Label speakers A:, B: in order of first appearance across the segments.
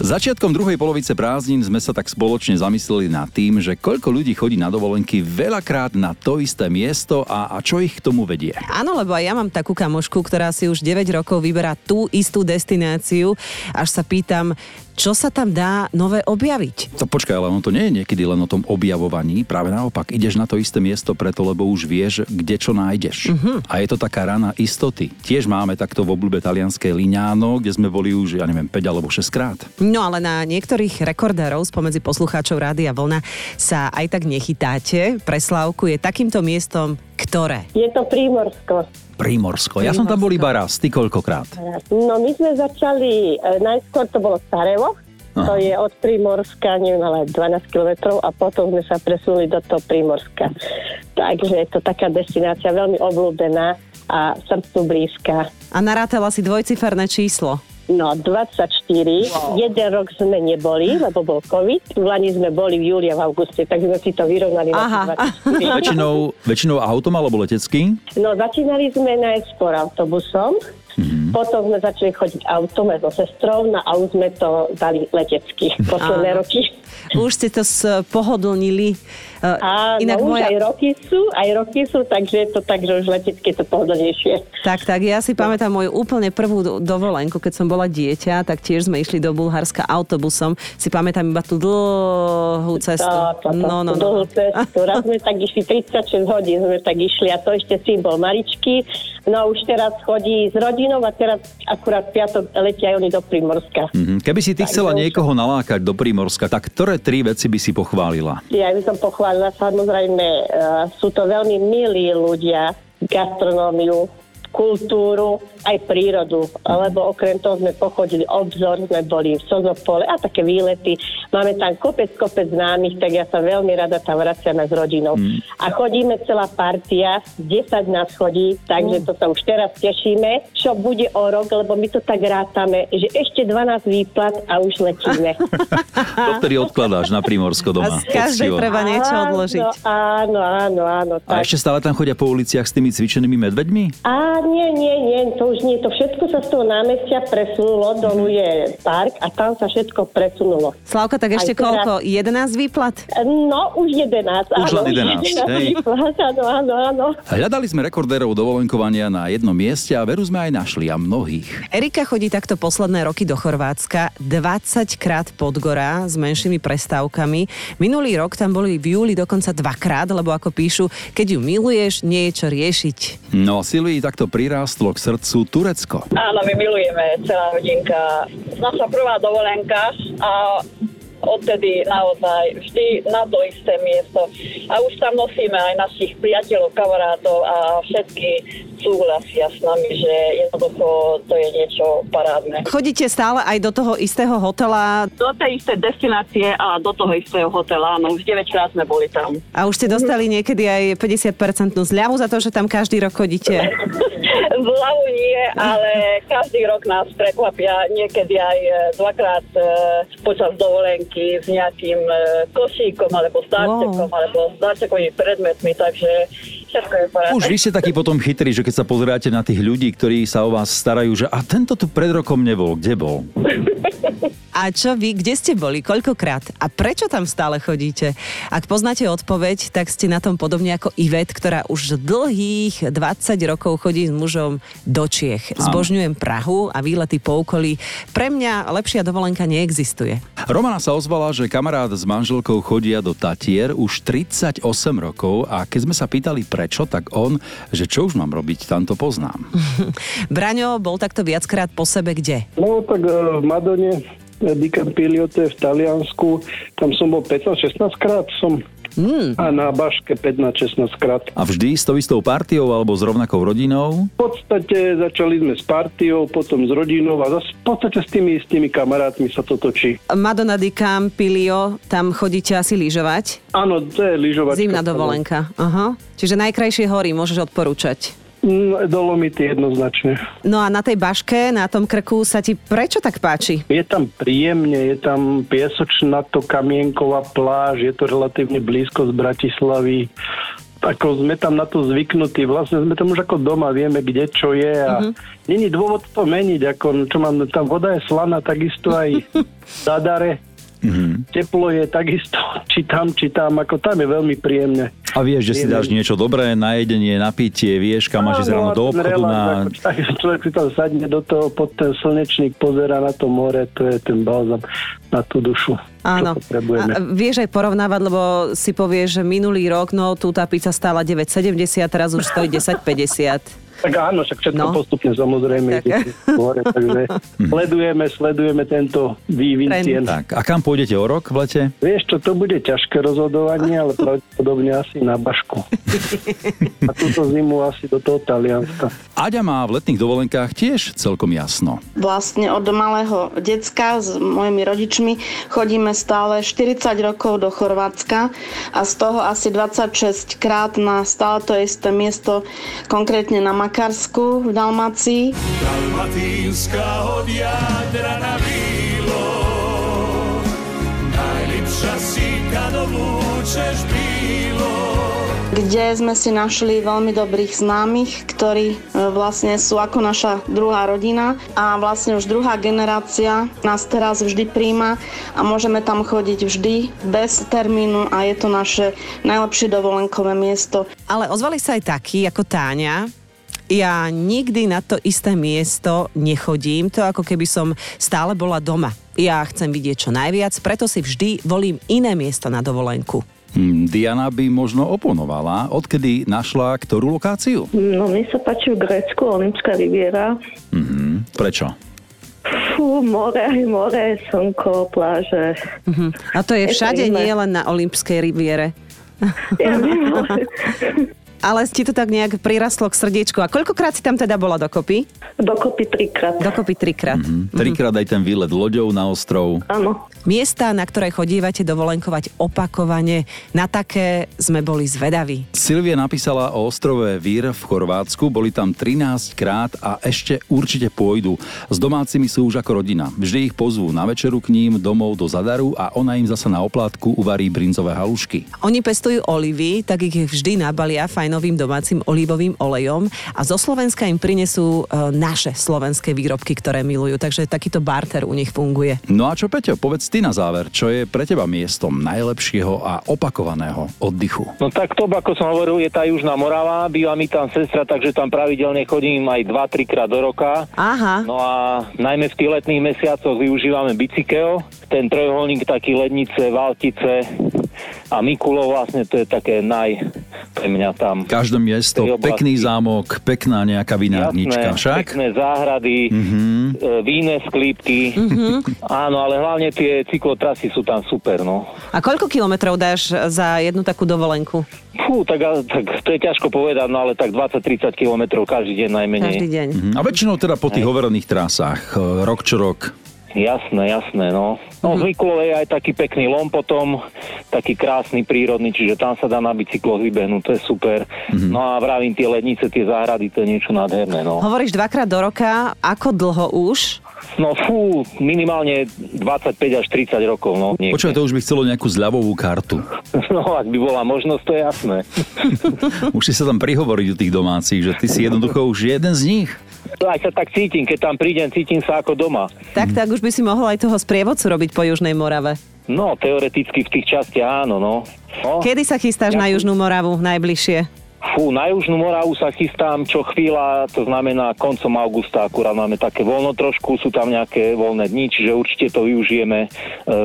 A: Začiatkom druhej polovice prázdnin sme sa tak spoločne zamysleli nad tým, že koľko ľudí chodí na dovolenky veľakrát na to isté miesto a, a čo ich k tomu vedie.
B: Áno, lebo aj ja mám takú kamošku, ktorá si už 9 rokov vyberá tú istú destináciu, až sa pýtam, čo sa tam dá nové objaviť?
A: To počkaj, ale ono to nie je niekedy len o tom objavovaní, práve naopak, ideš na to isté miesto preto, lebo už vieš, kde čo nájdeš. Uh-huh. A je to taká rana istoty. Tiež máme takto v obľúbe talianské Liňáno, kde sme boli už, ja neviem, 5 alebo 6 krát.
B: No ale na niektorých rekordérov spomedzi poslucháčov Rádia Vlna sa aj tak nechytáte. Preslávku je takýmto miestom ktoré?
C: Je to Prímorsko.
A: Prímorsko. Ja som tam bol iba raz. Ty koľkokrát?
C: No my sme začali, e, najskôr to bolo Starevo, Aha. to je od Prímorska, neviem, ale 12 km a potom sme sa presuli do toho Prímorska. Takže je to taká destinácia veľmi obľúbená a srdcu blízka.
B: A narátala si dvojciferné číslo.
C: No, 24. Wow. Jeden rok sme neboli, lebo bol COVID. V Lani sme boli v júli a v auguste, takže sme si to vyrovnali Aha. na
A: 24. väčšinou, väčšinou autom alebo letecký?
C: No, začínali sme najskôr autobusom. Mm-hmm. Potom sme začali chodiť autom aj so sestrou, na aut sme to dali letecky posledné roky.
B: Už ste to spohodlnili.
C: Áno, Inak už moja... aj roky sú, aj roky sú, takže je to tak, že už letecky je to pohodlnejšie.
B: Tak, tak, ja si pamätám moju úplne prvú dovolenku, keď som bola dieťa, tak tiež sme išli do Bulharska autobusom. Si pamätám iba tú dlhú cestu.
C: To, to, no, no, no. Dlhú cestu. Raz sme tak išli 36 hodín, sme tak išli a to ešte syn bol maličký. No už teraz chodí s rodinou a teraz akurát piatok letia oni do Primorska.
A: Mm-hmm. Keby si ty tak, chcela niekoho nalákať do Primorska, tak ktoré tri veci by si pochválila?
C: Ja by som pochválila samozrejme, uh, sú to veľmi milí ľudia, gastronómiu, kultúru, aj prírodu, lebo okrem toho sme pochodili obzor, sme boli v Sozopole a také výlety. Máme tam kopec, kopec známych, tak ja sa veľmi rada tam vraciame s rodinou. Mm. A chodíme celá partia, 10 nás chodí, takže mm. to sa už teraz tešíme, čo bude o rok, lebo my to tak rátame, že ešte 12 výplat a už letíme.
A: Dovtedy odkladáš na Primorsko doma.
B: A z každej treba niečo odložiť.
C: Áno, áno, áno.
A: Tak. A ešte stále tam chodia po uliciach s tými cvičenými medveďmi?
C: A nie, nie, nie, to už nie, to všetko sa z toho námestia presunulo, dolu je park a tam sa všetko presunulo.
B: Slavka, tak ešte teraz... koľko? 11 výplat?
C: No, už 11.
A: Už áno, len 11, 11 hej.
C: Výplat, áno, áno, áno.
A: Hľadali sme rekordérov dovolenkovania na jednom mieste a veru sme aj našli a mnohých.
B: Erika chodí takto posledné roky do Chorvátska 20 krát pod gora s menšími prestávkami. Minulý rok tam boli v júli dokonca dvakrát, lebo ako píšu, keď ju miluješ, nie je čo riešiť.
A: No, Silvii takto prirástlo k srdcu Turecko.
D: Áno, my milujeme celá rodinka. Naša prvá dovolenka a odtedy naozaj vždy na to isté miesto. A už tam nosíme aj našich priateľov, kamarátov a všetky súhlasia s nami, že jednoducho to je niečo parádne.
B: Chodíte stále aj do toho istého hotela?
D: Do tej istej destinácie a do toho istého hotela, áno, už 9 krát sme boli tam.
B: A už ste dostali niekedy aj 50% zľavu za to, že tam každý rok chodíte?
D: Zľavu nie, ale každý rok nás prekvapia niekedy aj e, dvakrát e, počas dovolenky s nejakým e, košíkom alebo s darčekom wow. alebo s darčekovými predmetmi, takže všetko je
A: Už vy ste takí potom chytrí, že keď sa pozeráte na tých ľudí, ktorí sa o vás starajú, že a tento tu pred rokom nebol, kde bol?
B: A čo vy, kde ste boli, koľkokrát a prečo tam stále chodíte? Ak poznáte odpoveď, tak ste na tom podobne ako Ivet, ktorá už dlhých 20 rokov chodí s mužom do Čiech. Zbožňujem Prahu a výlety po okolí. Pre mňa lepšia dovolenka neexistuje.
A: Romana sa ozvala, že kamarát s manželkou chodia do Tatier už 38 rokov a keď sme sa pýtali prečo, tak on, že čo už mám robiť, tam to poznám.
B: Braňo bol takto viackrát po sebe kde?
E: No tak uh, v Madone Di Campiliote v Taliansku, tam som bol 15-16 krát som Mm. A na Baške 15-16 krát.
A: A vždy s tou istou partiou alebo s rovnakou rodinou?
E: V podstate začali sme s partiou, potom s rodinou a zase v podstate s tými istými kamarátmi sa to točí.
B: Madonna di Campilio, tam chodíte asi lyžovať?
E: Áno, to je lyžovačka.
B: Zimná dovolenka. Aha. Čiže najkrajšie hory môžeš odporúčať.
E: Mm, Dolomity jednoznačne.
B: No a na tej baške, na tom krku sa ti prečo tak páči?
E: Je tam príjemne, je tam piesočná to kamienková pláž, je to relatívne blízko z Bratislavy. ako sme tam na to zvyknutí. Vlastne sme tam už ako doma, vieme, kde čo je a mm-hmm. není dôvod to meniť. Ako, čo mám, tam voda je slaná, takisto aj zadare. Mm-hmm. Teplo je takisto, či tam, či tam, ako tam je veľmi príjemne.
A: A vieš, že si dáš niečo dobré na jedenie, na pitie, vieš, kam máš ísť ráno do obchodu na...
E: Ako, človek si tam sadne do toho, pod ten slnečník, pozera na to more, to je ten balzam na tú dušu.
B: Áno. A vieš aj porovnávať, lebo si povieš, že minulý rok, no tu tá pizza stála 9,70, teraz už stojí 10,50.
E: Tak áno, však všetko no. postupne samozrejme tak. hore, takže sledujeme, sledujeme tento vývin cien.
A: Tak, a kam pôjdete o rok v lete?
E: Vieš čo, to bude ťažké rozhodovanie, ale pravdepodobne asi na Bašku. a túto zimu asi do toho Talianska.
A: Aďa má v letných dovolenkách tiež celkom jasno.
F: Vlastne od malého decka s mojimi rodičmi chodíme stále 40 rokov do Chorvátska a z toho asi 26 krát na stále to isté miesto, konkrétne na Mak- Makarsku v Dalmácii. Dalmatínska od jadra na bílo, najlepšia síka dovúčeš bílo kde sme si našli veľmi dobrých známych, ktorí e, vlastne sú ako naša druhá rodina a vlastne už druhá generácia nás teraz vždy príjma a môžeme tam chodiť vždy bez termínu a je to naše najlepšie dovolenkové miesto.
B: Ale ozvali sa aj takí ako Táňa, ja nikdy na to isté miesto nechodím, to ako keby som stále bola doma. Ja chcem vidieť čo najviac, preto si vždy volím iné miesto na dovolenku.
A: Hmm, Diana by možno oponovala. Odkedy našla ktorú lokáciu?
C: No, mne sa páči v Grécku, Olympská riviera.
A: Mm-hmm. Prečo?
C: Fú, more, more, slnko, pláže.
B: Uh-huh. A to je všade, nie len na Olympskej riviere. Ja ale ti to tak nejak prirastlo k srdiečku. A koľkokrát si tam teda bola dokopy?
C: Dokopy trikrát.
B: Dokopy trikrát.
A: Mm-hmm. Trikrát aj ten výlet loďou na ostrov.
C: Áno.
B: Miesta, na ktoré chodívate dovolenkovať opakovane, na také sme boli zvedaví.
A: Silvia napísala o ostrove Vír v Chorvátsku, boli tam 13 krát a ešte určite pôjdu. S domácimi sú už ako rodina. Vždy ich pozvú na večeru k ním, domov do Zadaru a ona im zasa na oplátku uvarí brinzové halušky.
B: Oni pestujú olivy, tak ich vždy nabalia fajnovým domácim olivovým olejom a zo Slovenska im prinesú e, naše slovenské výrobky, ktoré milujú. Takže takýto barter u nich funguje.
A: No a čo Peťo, povedz ty na záver, čo je pre teba miestom najlepšieho a opakovaného oddychu?
G: No tak to, ako som hovoril, je tá Južná Morava, býva mi tam sestra, takže tam pravidelne chodím aj 2-3 krát do roka.
B: Aha.
G: No a najmä v tých letných mesiacoch využívame bicykel, ten trojuholník taký Lednice, Valtice, a Mikulo vlastne to je také naj pre mňa tam.
A: Každé miesto, pekný zámok, pekná nejaká vinárnička,
G: však? pekné záhrady, mm-hmm. víne sklípky. Mm-hmm. Áno, ale hlavne tie cyklotrasy sú tam super, no.
B: A koľko kilometrov dáš za jednu takú dovolenku?
G: Fú, tak, tak to je ťažko povedať, no ale tak 20-30 kilometrov každý deň najmenej.
B: Každý deň.
A: Mm-hmm. A väčšinou teda po tých overených trasách, e, rok čo rok.
G: Jasné, jasné, no. No, mm-hmm. z Mikulove je aj taký pekný lom potom, taký krásny, prírodný, čiže tam sa dá na bicykloch vybehnúť, to je super. Mm-hmm. No a vravím, tie lednice, tie záhrady, to je niečo nádherné, no.
B: Hovoríš dvakrát do roka, ako dlho už?
G: No fú, minimálne 25 až 30 rokov, no.
A: Počúvaj, to už by chcelo nejakú zľavovú kartu.
G: No, ak by bola možnosť, to je jasné.
A: už si sa tam prihovoriť u tých domácich, že ty si jednoducho už jeden z nich.
G: Aj sa tak cítim, keď tam prídem, cítim sa ako doma.
B: Tak, tak už by si mohol aj toho sprievodcu robiť po Južnej Morave.
G: No, teoreticky v tých častiach áno, no. no.
B: Kedy sa chystáš ja na Južnú Moravu najbližšie?
G: Fú, na Južnú Moravu sa chystám čo chvíľa, to znamená koncom augusta, akurát máme také voľno trošku, sú tam nejaké voľné dni, čiže určite to využijeme e,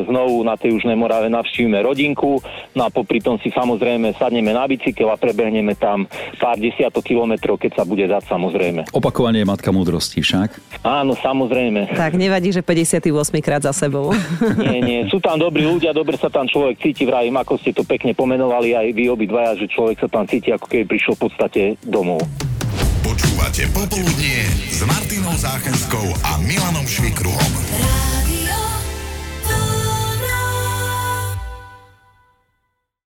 G: znovu na tej Južnej Morave, navštívime rodinku, no a popri tom si samozrejme sadneme na bicykel a prebehneme tam pár desiatok kilometrov, keď sa bude dať samozrejme.
A: Opakovanie je matka múdrosti však?
G: Áno, samozrejme.
B: Tak nevadí, že 58 krát za sebou.
G: nie, nie, sú tam dobrí ľudia, dobre sa tam človek cíti, vravím, ako ste to pekne pomenovali aj vy obidvaja, že človek sa tam cíti ako keby prišiel v podstate domov.
H: Počúvate Popoludnie s Martinou Záchenskou a Milanom Švikruhom.